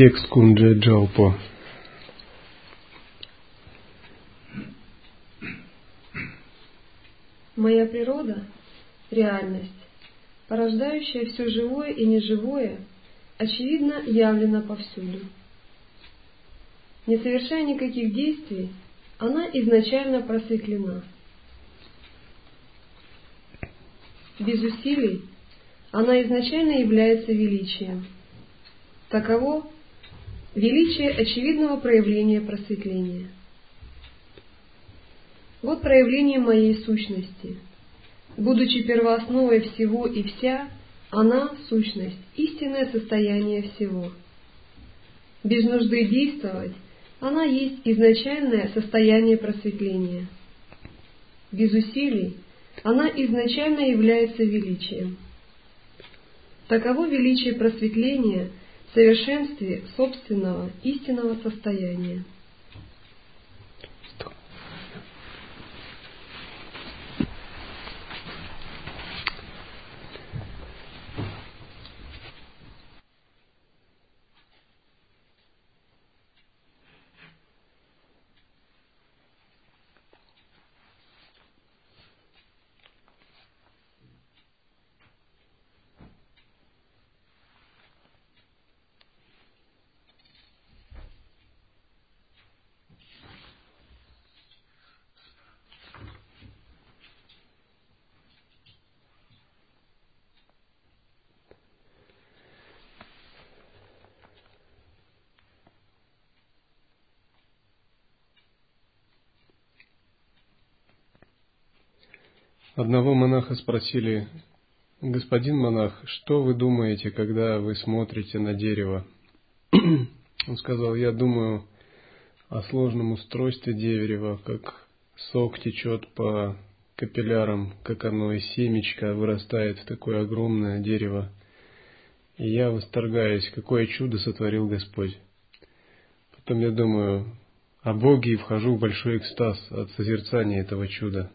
Текст Кунджа Джалпо. Моя природа – реальность, порождающая все живое и неживое, очевидно явлена повсюду. Не совершая никаких действий, она изначально просветлена. Без усилий она изначально является величием. Таково величие очевидного проявления просветления. Вот проявление моей сущности. Будучи первоосновой всего и вся, она – сущность, истинное состояние всего. Без нужды действовать, она есть изначальное состояние просветления. Без усилий, она изначально является величием. Таково величие просветления – совершенстве собственного истинного состояния. Одного монаха спросили, «Господин монах, что вы думаете, когда вы смотрите на дерево?» Он сказал, «Я думаю о сложном устройстве дерева, как сок течет по капиллярам, как оно из семечка вырастает в такое огромное дерево. И я восторгаюсь, какое чудо сотворил Господь. Потом я думаю о Боге и вхожу в большой экстаз от созерцания этого чуда.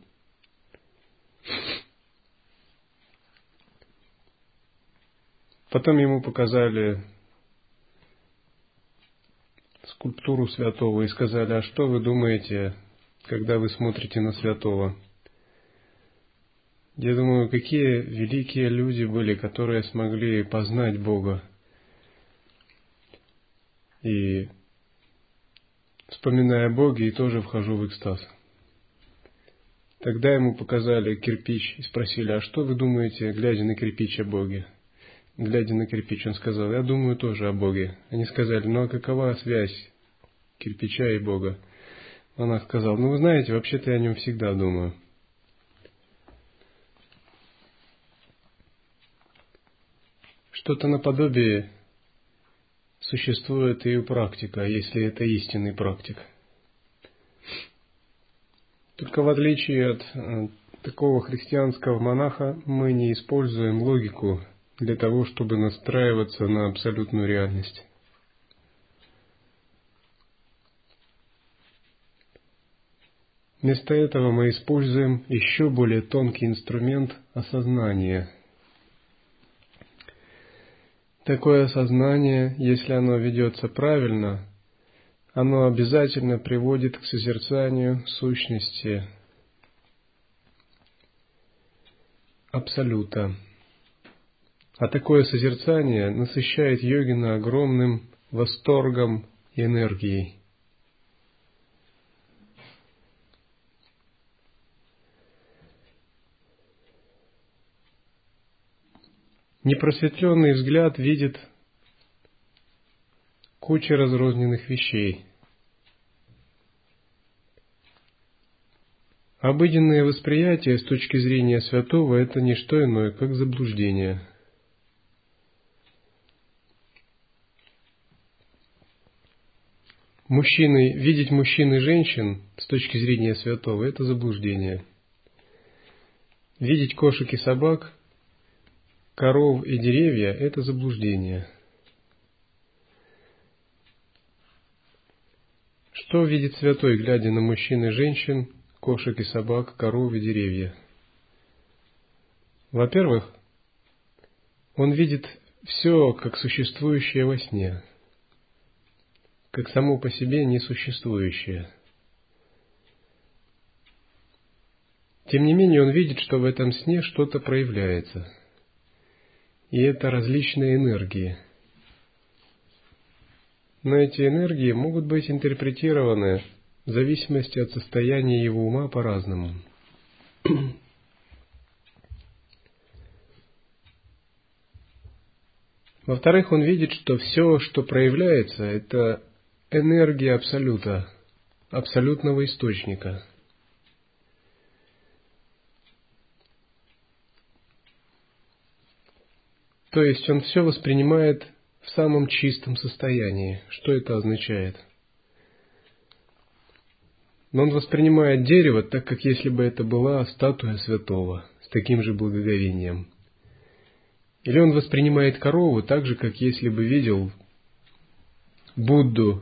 Потом ему показали скульптуру святого и сказали, а что вы думаете, когда вы смотрите на святого? Я думаю, какие великие люди были, которые смогли познать Бога. И вспоминая Бога, и тоже вхожу в экстаз. Тогда ему показали кирпич и спросили, а что вы думаете, глядя на кирпич о Боге? Глядя на кирпич, он сказал, я думаю тоже о Боге. Они сказали, ну а какова связь кирпича и Бога? Она сказала, ну вы знаете, вообще-то я о нем всегда думаю. Что-то наподобие существует и у практика, если это истинный практик. Только в отличие от э, такого христианского монаха мы не используем логику для того, чтобы настраиваться на абсолютную реальность. Вместо этого мы используем еще более тонкий инструмент осознания. Такое осознание, если оно ведется правильно, оно обязательно приводит к созерцанию сущности Абсолюта. А такое созерцание насыщает йогина огромным восторгом и энергией. Непросветленный взгляд видит кучу разрозненных вещей. Обыденное восприятие с точки зрения святого – это не что иное, как заблуждение – мужчины, видеть мужчин и женщин с точки зрения святого – это заблуждение. Видеть кошек и собак, коров и деревья – это заблуждение. Что видит святой, глядя на мужчин и женщин, кошек и собак, коров и деревья? Во-первых, он видит все как существующее во сне, как само по себе несуществующее. Тем не менее, он видит, что в этом сне что-то проявляется. И это различные энергии. Но эти энергии могут быть интерпретированы в зависимости от состояния его ума по-разному. Во-вторых, он видит, что все, что проявляется, это энергия Абсолюта, абсолютного источника. То есть он все воспринимает в самом чистом состоянии. Что это означает? Но он воспринимает дерево так, как если бы это была статуя святого, с таким же благоговением. Или он воспринимает корову так же, как если бы видел Будду.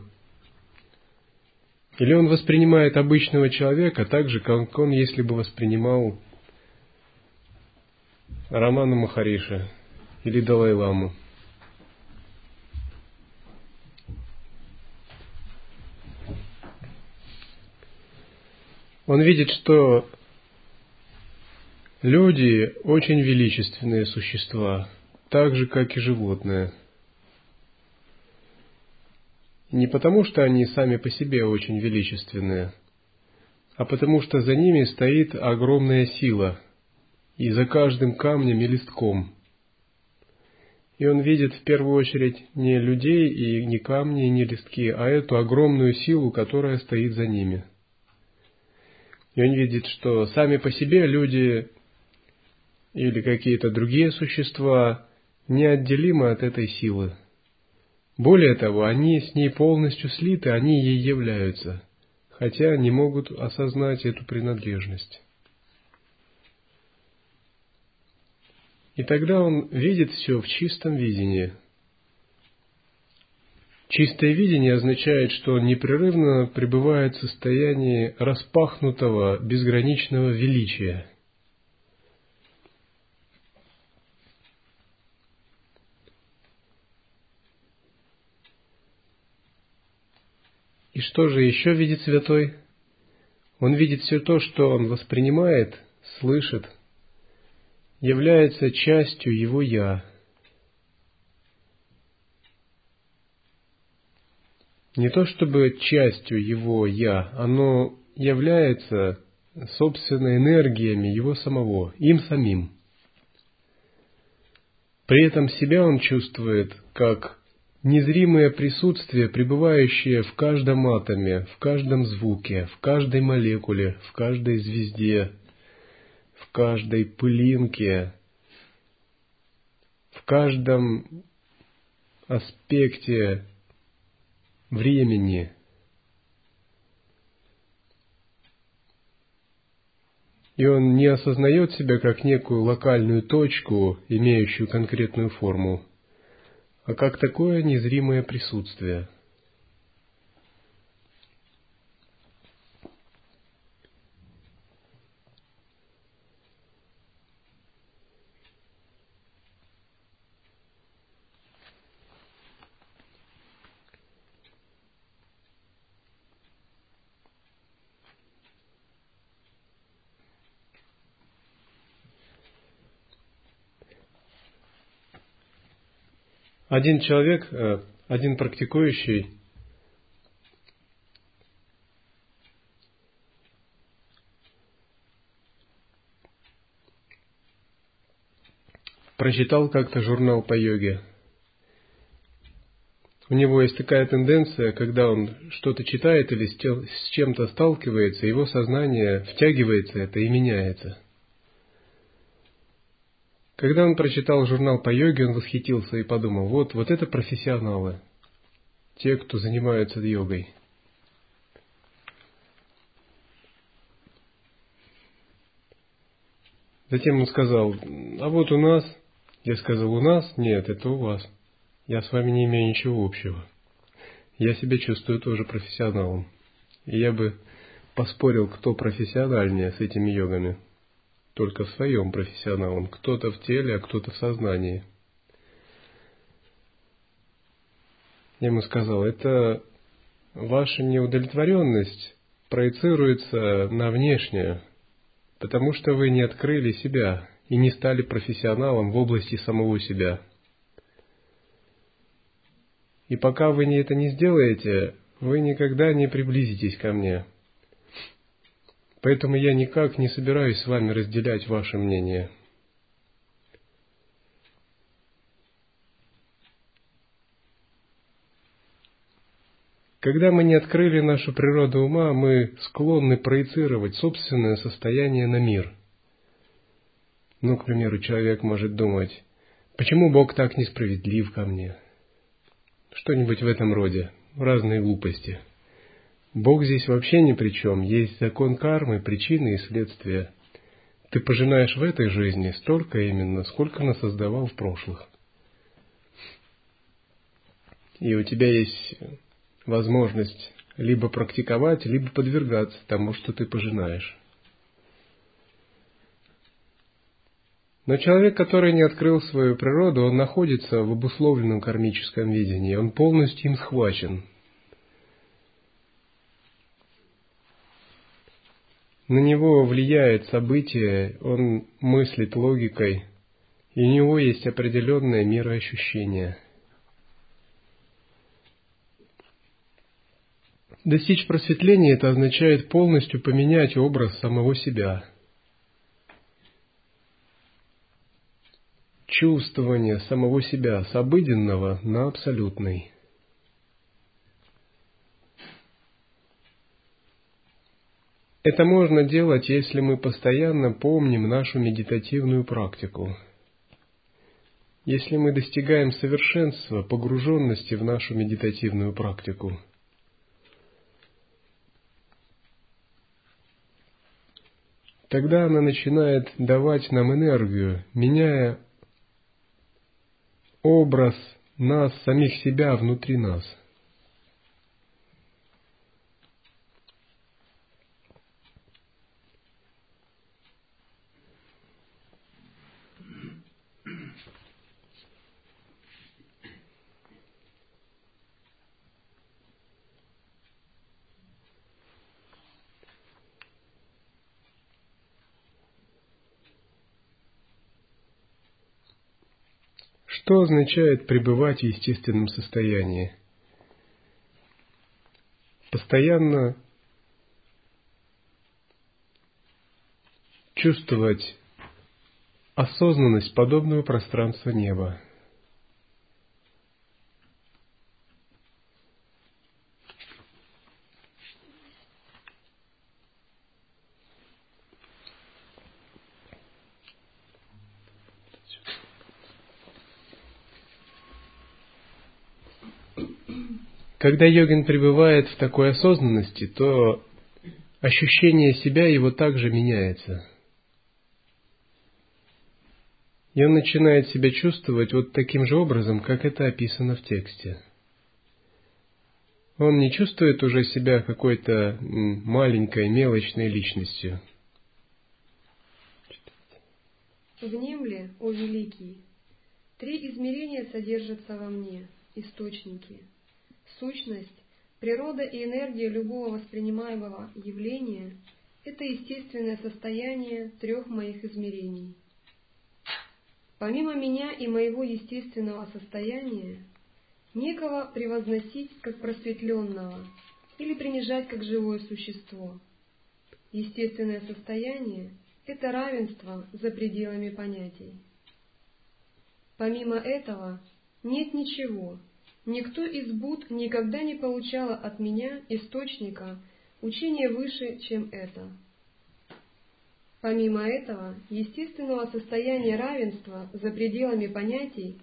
Или он воспринимает обычного человека так же, как он, если бы воспринимал Романа Махариша или Далай-ламу. Он видит, что люди очень величественные существа, так же, как и животные. Не потому, что они сами по себе очень величественные, а потому что за ними стоит огромная сила, и за каждым камнем и листком. И он видит в первую очередь не людей и не камни и не листки, а эту огромную силу, которая стоит за ними – и он видит, что сами по себе люди или какие-то другие существа неотделимы от этой силы. Более того, они с ней полностью слиты, они ей являются, хотя не могут осознать эту принадлежность. И тогда он видит все в чистом видении – Чистое видение означает, что он непрерывно пребывает в состоянии распахнутого безграничного величия. И что же еще видит святой? Он видит все то, что он воспринимает, слышит, является частью его «я», не то чтобы частью его «я», оно является собственной энергиями его самого, им самим. При этом себя он чувствует как незримое присутствие, пребывающее в каждом атоме, в каждом звуке, в каждой молекуле, в каждой звезде, в каждой пылинке, в каждом аспекте времени. И он не осознает себя как некую локальную точку, имеющую конкретную форму, а как такое незримое присутствие – Один человек, э, один практикующий, прочитал как-то журнал по йоге. У него есть такая тенденция, когда он что-то читает или с чем-то сталкивается, его сознание втягивается это и меняется. Когда он прочитал журнал по йоге, он восхитился и подумал, вот, вот это профессионалы, те, кто занимаются йогой. Затем он сказал, а вот у нас, я сказал, у нас? Нет, это у вас. Я с вами не имею ничего общего. Я себя чувствую тоже профессионалом. И я бы поспорил, кто профессиональнее с этими йогами. Только в своем профессионалом. Кто-то в теле, а кто-то в сознании. Я ему сказал, это ваша неудовлетворенность проецируется на внешнее, потому что вы не открыли себя и не стали профессионалом в области самого себя. И пока вы это не сделаете, вы никогда не приблизитесь ко мне. Поэтому я никак не собираюсь с вами разделять ваше мнение. Когда мы не открыли нашу природу ума, мы склонны проецировать собственное состояние на мир. Ну, к примеру, человек может думать, почему Бог так несправедлив ко мне? Что-нибудь в этом роде, разные глупости. Бог здесь вообще ни при чем, есть закон кармы, причины и следствия. Ты пожинаешь в этой жизни столько именно, сколько насоздавал в прошлых. И у тебя есть возможность либо практиковать, либо подвергаться тому, что ты пожинаешь. Но человек, который не открыл свою природу, он находится в обусловленном кармическом видении, он полностью им схвачен. На него влияет событие, он мыслит логикой, и у него есть определенное мироощущение – Достичь просветления – это означает полностью поменять образ самого себя. Чувствование самого себя с обыденного на абсолютный. Это можно делать, если мы постоянно помним нашу медитативную практику. Если мы достигаем совершенства, погруженности в нашу медитативную практику – Тогда она начинает давать нам энергию, меняя образ нас, самих себя внутри нас – Что означает пребывать в естественном состоянии? Постоянно чувствовать осознанность, подобную пространству неба – Когда йогин пребывает в такой осознанности, то ощущение себя его также меняется. И он начинает себя чувствовать вот таким же образом, как это описано в тексте. Он не чувствует уже себя какой-то маленькой, мелочной личностью. Внемли, о великий, три измерения содержатся во мне, источники – Сущность, природа и энергия любого воспринимаемого явления – это естественное состояние трех моих измерений. Помимо меня и моего естественного состояния, некого превозносить как просветленного или принижать как живое существо. Естественное состояние – это равенство за пределами понятий. Помимо этого нет ничего – Никто из Буд никогда не получала от меня источника учения выше, чем это. Помимо этого, естественного состояния равенства за пределами понятий,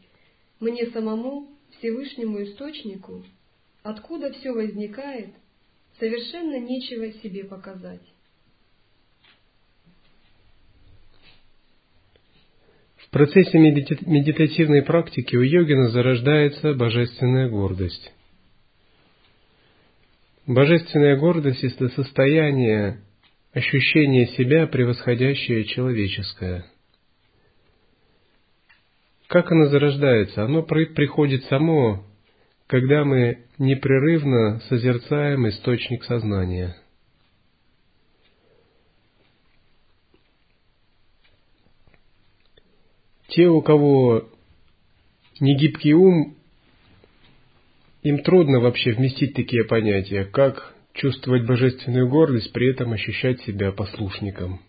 мне самому, Всевышнему Источнику, откуда все возникает, совершенно нечего себе показать. В процессе медитативной практики у йогина зарождается божественная гордость. Божественная гордость – это состояние ощущения себя, превосходящее человеческое. Как оно зарождается? Оно приходит само, когда мы непрерывно созерцаем источник сознания. Те, у кого негибкий ум, им трудно вообще вместить такие понятия, как чувствовать божественную гордость, при этом ощущать себя послушником.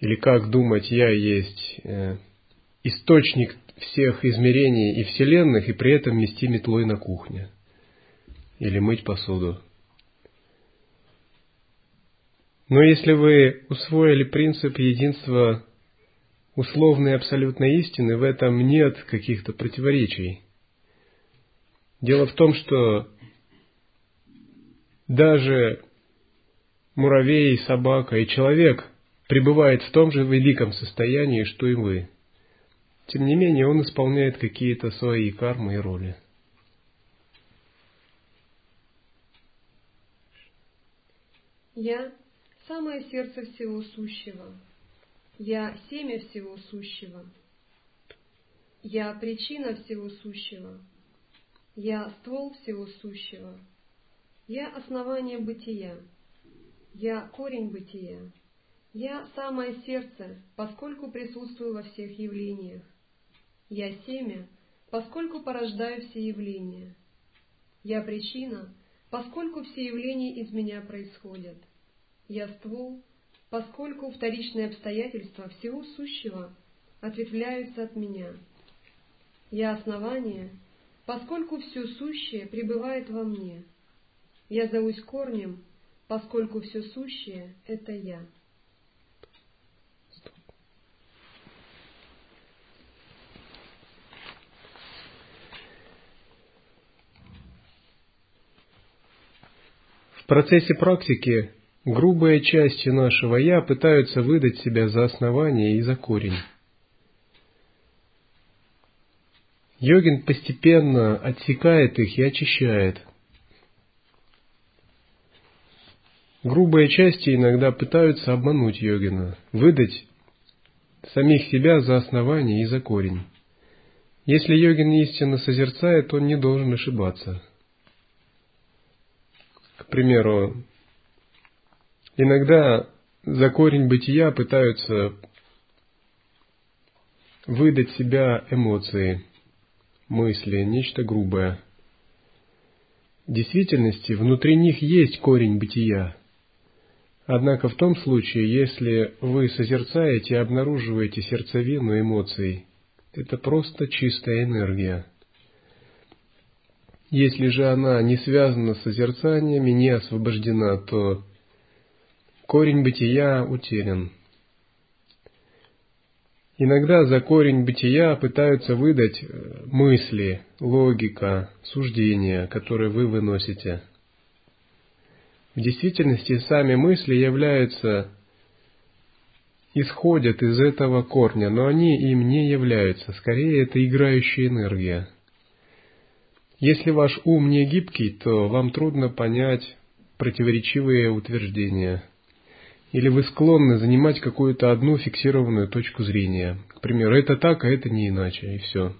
Или как думать, я есть э, источник всех измерений и вселенных, и при этом мести метлой на кухне. Или мыть посуду. Но если вы усвоили принцип единства условной абсолютной истины, в этом нет каких-то противоречий. Дело в том, что даже муравей, собака и человек пребывает в том же великом состоянии, что и вы. Тем не менее, он исполняет какие-то свои кармы и роли. Я – самое сердце всего сущего. Я – семя всего сущего. Я – причина всего сущего. Я – ствол всего сущего. Я – основание бытия. Я – корень бытия. Я – самое сердце, поскольку присутствую во всех явлениях. Я – семя, поскольку порождаю все явления. Я – причина, поскольку все явления из меня происходят. Я – ствол, поскольку вторичные обстоятельства всего сущего ответвляются от меня. Я – основание, поскольку все сущее пребывает во мне. Я зовусь корнем, поскольку все сущее — это я. В процессе практики грубые части нашего «я» пытаются выдать себя за основание и за корень. Йогин постепенно отсекает их и очищает – Грубые части иногда пытаются обмануть йогина, выдать самих себя за основание и за корень. Если йогин истинно созерцает, он не должен ошибаться. К примеру, иногда за корень бытия пытаются выдать себя эмоции, мысли, нечто грубое. В действительности внутри них есть корень бытия – Однако в том случае, если вы созерцаете и обнаруживаете сердцевину эмоций, это просто чистая энергия. Если же она не связана с созерцаниями, не освобождена, то корень бытия утерян. Иногда за корень бытия пытаются выдать э, мысли, логика, суждения, которые вы выносите – в действительности сами мысли являются, исходят из этого корня, но они им не являются, скорее это играющая энергия. Если ваш ум не гибкий, то вам трудно понять противоречивые утверждения. Или вы склонны занимать какую-то одну фиксированную точку зрения. К примеру, это так, а это не иначе, и все.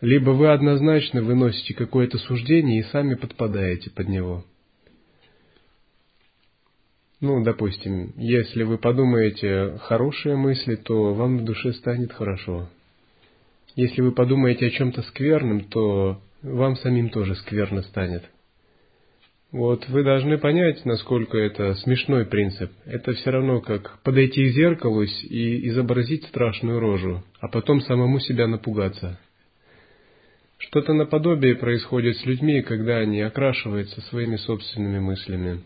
Либо вы однозначно выносите какое-то суждение и сами подпадаете под него – ну, допустим, если вы подумаете хорошие мысли, то вам в душе станет хорошо. Если вы подумаете о чем-то скверном, то вам самим тоже скверно станет. Вот вы должны понять, насколько это смешной принцип. Это все равно как подойти к зеркалу и изобразить страшную рожу, а потом самому себя напугаться. Что-то наподобие происходит с людьми, когда они окрашиваются своими собственными мыслями.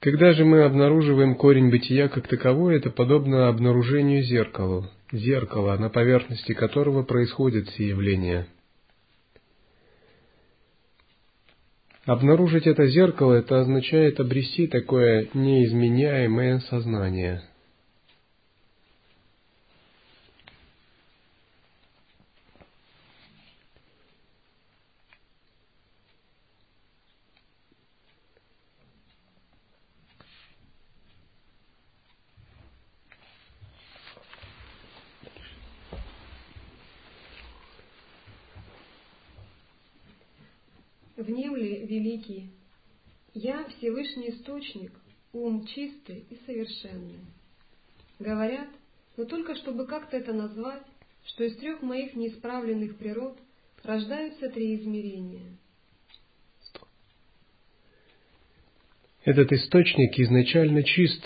Когда же мы обнаруживаем корень бытия как таковой, это подобно обнаружению зеркалу, зеркала, на поверхности которого происходят все явления. Обнаружить это зеркало, это означает обрести такое неизменяемое сознание – внемли великий, я Всевышний Источник, ум чистый и совершенный. Говорят, но только чтобы как-то это назвать, что из трех моих неисправленных природ рождаются три измерения. Этот источник изначально чист,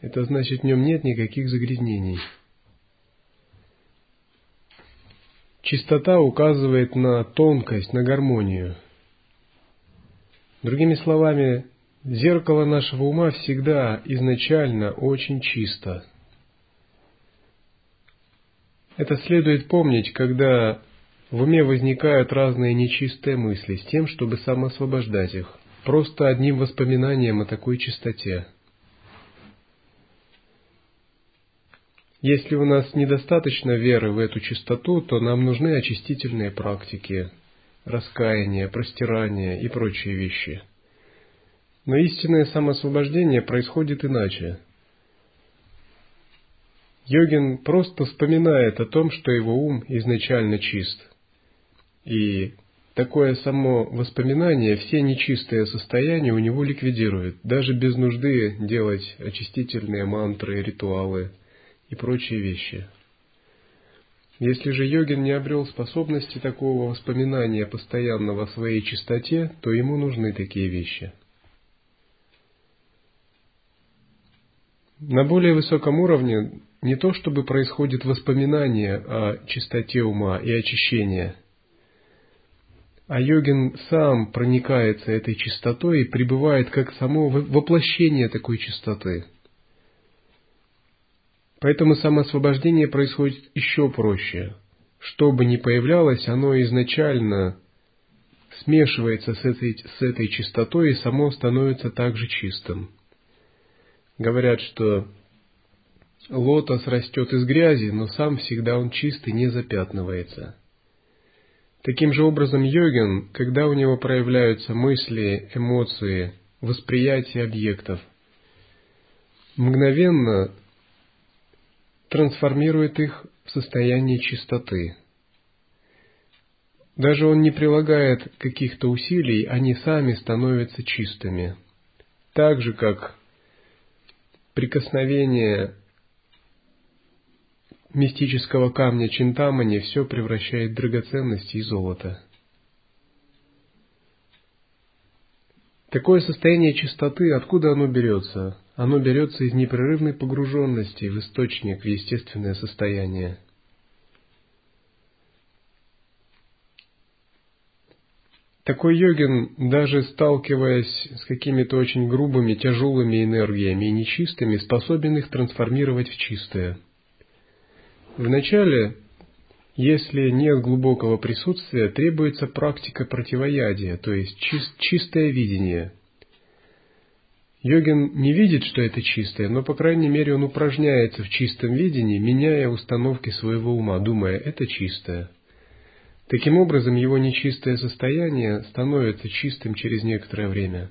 это значит в нем нет никаких загрязнений. Чистота указывает на тонкость, на гармонию. Другими словами, зеркало нашего ума всегда изначально очень чисто. Это следует помнить, когда в уме возникают разные нечистые мысли, с тем, чтобы самоосвобождать их, просто одним воспоминанием о такой чистоте. Если у нас недостаточно веры в эту чистоту, то нам нужны очистительные практики, раскаяние, простирание и прочие вещи. Но истинное самоосвобождение происходит иначе. Йогин просто вспоминает о том, что его ум изначально чист. И такое само воспоминание все нечистые состояния у него ликвидирует, даже без нужды делать очистительные мантры, ритуалы и прочие вещи. Если же йогин не обрел способности такого воспоминания постоянного о своей чистоте, то ему нужны такие вещи. На более высоком уровне не то чтобы происходит воспоминание о чистоте ума и очищении, а йогин сам проникается этой чистотой и пребывает как само воплощение такой чистоты. Поэтому самоосвобождение происходит еще проще. Что бы ни появлялось, оно изначально смешивается с этой, с этой чистотой и само становится также чистым. Говорят, что Лотос растет из грязи, но сам всегда он чистый, не запятнывается. Таким же образом йогин, когда у него проявляются мысли, эмоции, восприятие объектов, мгновенно трансформирует их в состояние чистоты. Даже он не прилагает каких-то усилий, они сами становятся чистыми. Так же, как прикосновение мистического камня Чинтамани все превращает в драгоценности и золото. Такое состояние чистоты, откуда оно берется? Оно берется из непрерывной погруженности в источник, в естественное состояние. Такой йогин, даже сталкиваясь с какими-то очень грубыми, тяжелыми энергиями и нечистыми, способен их трансформировать в чистое – Вначале, если нет глубокого присутствия, требуется практика противоядия, то есть чист, чистое видение. Йогин не видит, что это чистое, но, по крайней мере, он упражняется в чистом видении, меняя установки своего ума, думая, это чистое. Таким образом, его нечистое состояние становится чистым через некоторое время.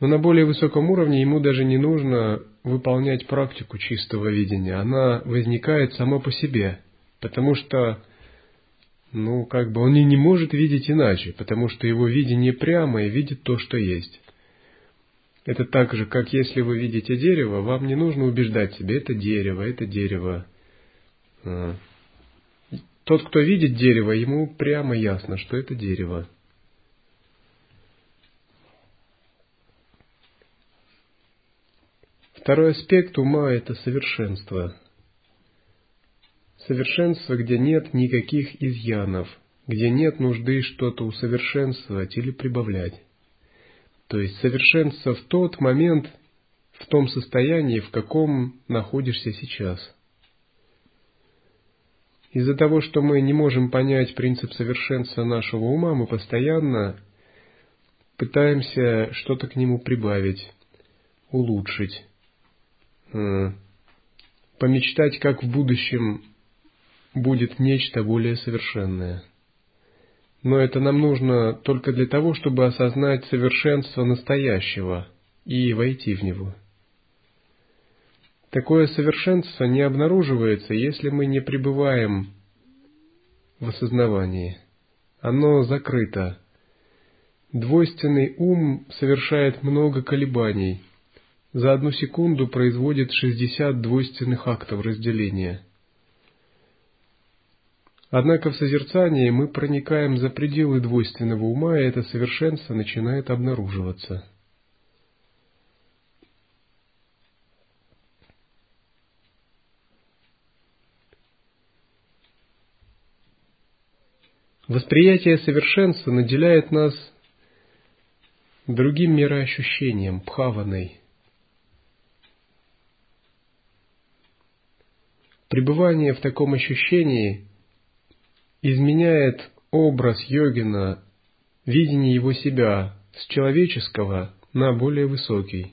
Но на более высоком уровне ему даже не нужно выполнять практику чистого видения. Она возникает сама по себе, потому что, ну, как бы он и не может видеть иначе, потому что его видение прямое видит то, что есть. Это так же, как если вы видите дерево, вам не нужно убеждать себя, это дерево, это дерево. Тот, кто видит дерево, ему прямо ясно, что это дерево. Второй аспект ума – это совершенство. Совершенство, где нет никаких изъянов, где нет нужды что-то усовершенствовать или прибавлять. То есть совершенство в тот момент, в том состоянии, в каком находишься сейчас. Из-за того, что мы не можем понять принцип совершенства нашего ума, мы постоянно пытаемся что-то к нему прибавить, улучшить помечтать, как в будущем будет нечто более совершенное. Но это нам нужно только для того, чтобы осознать совершенство настоящего и войти в него. Такое совершенство не обнаруживается, если мы не пребываем в осознавании. Оно закрыто. Двойственный ум совершает много колебаний. За одну секунду производит 60 двойственных актов разделения. Однако в созерцании мы проникаем за пределы двойственного ума, и это совершенство начинает обнаруживаться. Восприятие совершенства наделяет нас другим мироощущением, пхаваной. Пребывание в таком ощущении изменяет образ йогина, видение его себя с человеческого на более высокий.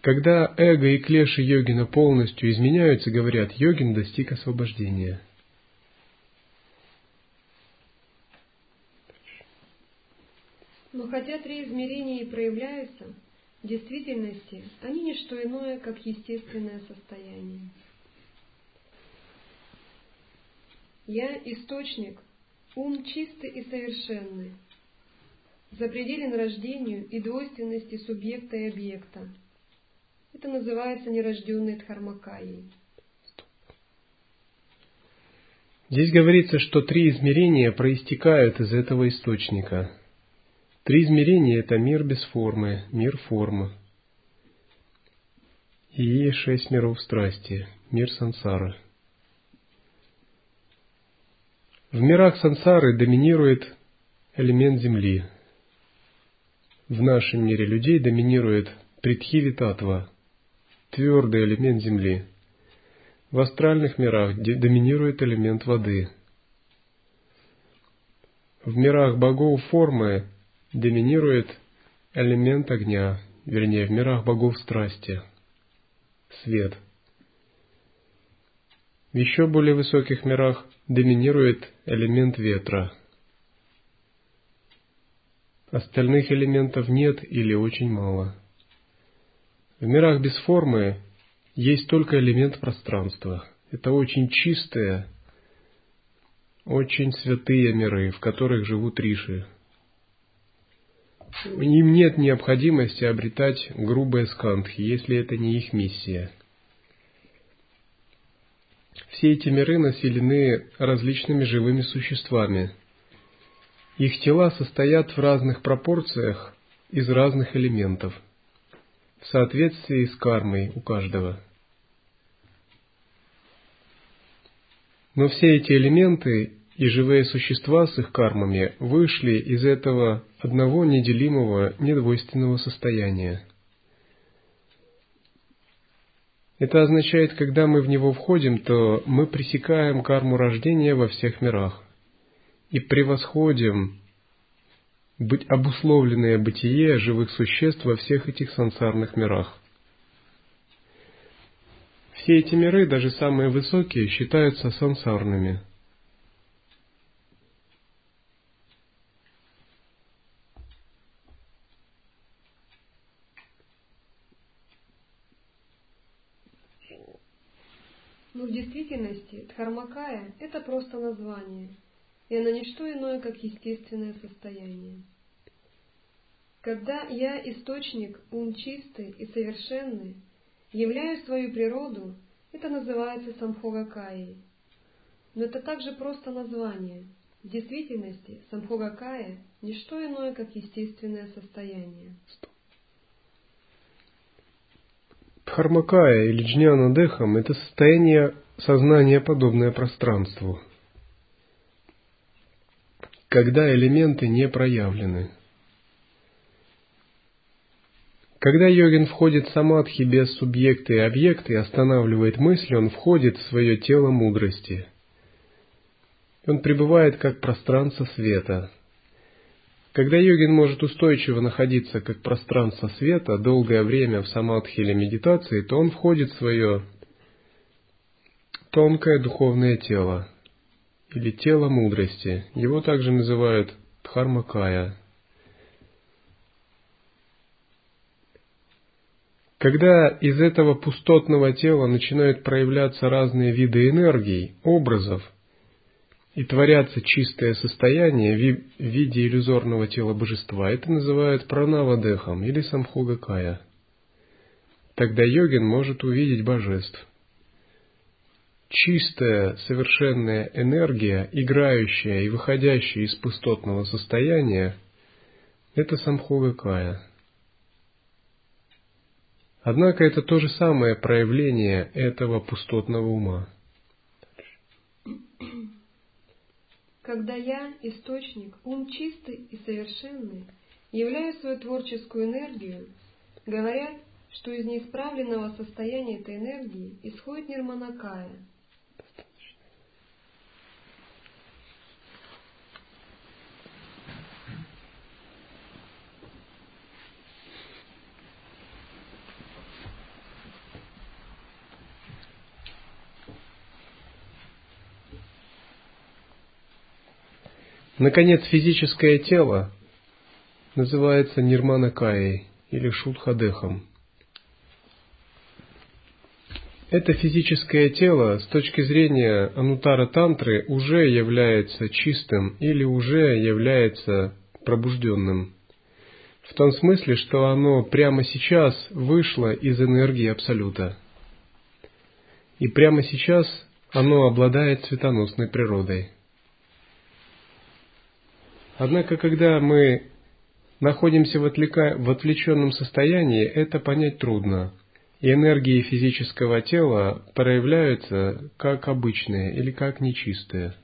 Когда эго и клеши йогина полностью изменяются, говорят, йогин достиг освобождения – Но хотя три измерения и проявляются, в действительности они не что иное, как естественное состояние. Я – источник, ум чистый и совершенный, запределен рождению и двойственности субъекта и объекта. Это называется нерожденной дхармакаей. Здесь говорится, что три измерения проистекают из этого источника – Три измерения – это мир без формы, мир формы. И есть шесть миров страсти, мир сансары. В мирах сансары доминирует элемент Земли. В нашем мире людей доминирует притхиви татва, твердый элемент Земли. В астральных мирах доминирует элемент воды. В мирах богов формы доминирует элемент огня, вернее, в мирах богов страсти, свет. В еще более высоких мирах доминирует элемент ветра. Остальных элементов нет или очень мало. В мирах без формы есть только элемент пространства. Это очень чистые, очень святые миры, в которых живут риши, им нет необходимости обретать грубые скандхи, если это не их миссия. Все эти миры населены различными живыми существами. Их тела состоят в разных пропорциях из разных элементов, в соответствии с кармой у каждого. Но все эти элементы и живые существа с их кармами вышли из этого одного неделимого, недвойственного состояния. Это означает, когда мы в него входим, то мы пресекаем карму рождения во всех мирах и превосходим быть обусловленное бытие живых существ во всех этих сансарных мирах. Все эти миры, даже самые высокие, считаются сансарными – Но в действительности Дхармакая – это просто название, и она не что иное, как естественное состояние. Когда я, источник, ум чистый и совершенный, являю свою природу, это называется Самхогакаей. Но это также просто название. В действительности Самхогакая – не что иное, как естественное состояние. Дхармакая или джняна дехам – это состояние сознания, подобное пространству, когда элементы не проявлены. Когда йогин входит в самадхи без субъекта и объекта и останавливает мысли, он входит в свое тело мудрости. Он пребывает как пространство света – когда йогин может устойчиво находиться как пространство света долгое время в самадхи или медитации, то он входит в свое тонкое духовное тело или тело мудрости. Его также называют дхармакая. Когда из этого пустотного тела начинают проявляться разные виды энергий, образов, и творятся чистое состояние в виде иллюзорного тела божества. Это называют пранавадехом или самхогакая. Тогда йогин может увидеть божеств. Чистая, совершенная энергия, играющая и выходящая из пустотного состояния, это самхогакая. Однако это то же самое проявление этого пустотного ума. Когда я, источник, ум чистый и совершенный, являю свою творческую энергию, говорят, что из неисправленного состояния этой энергии исходит нирманакая – Наконец, физическое тело называется нирманакаей или шудхадехом. Это физическое тело с точки зрения анутара тантры уже является чистым или уже является пробужденным. В том смысле, что оно прямо сейчас вышло из энергии Абсолюта. И прямо сейчас оно обладает цветоносной природой. Однако, когда мы находимся в, отвлека... в отвлеченном состоянии, это понять трудно. И энергии физического тела проявляются как обычные или как нечистые.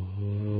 Oh.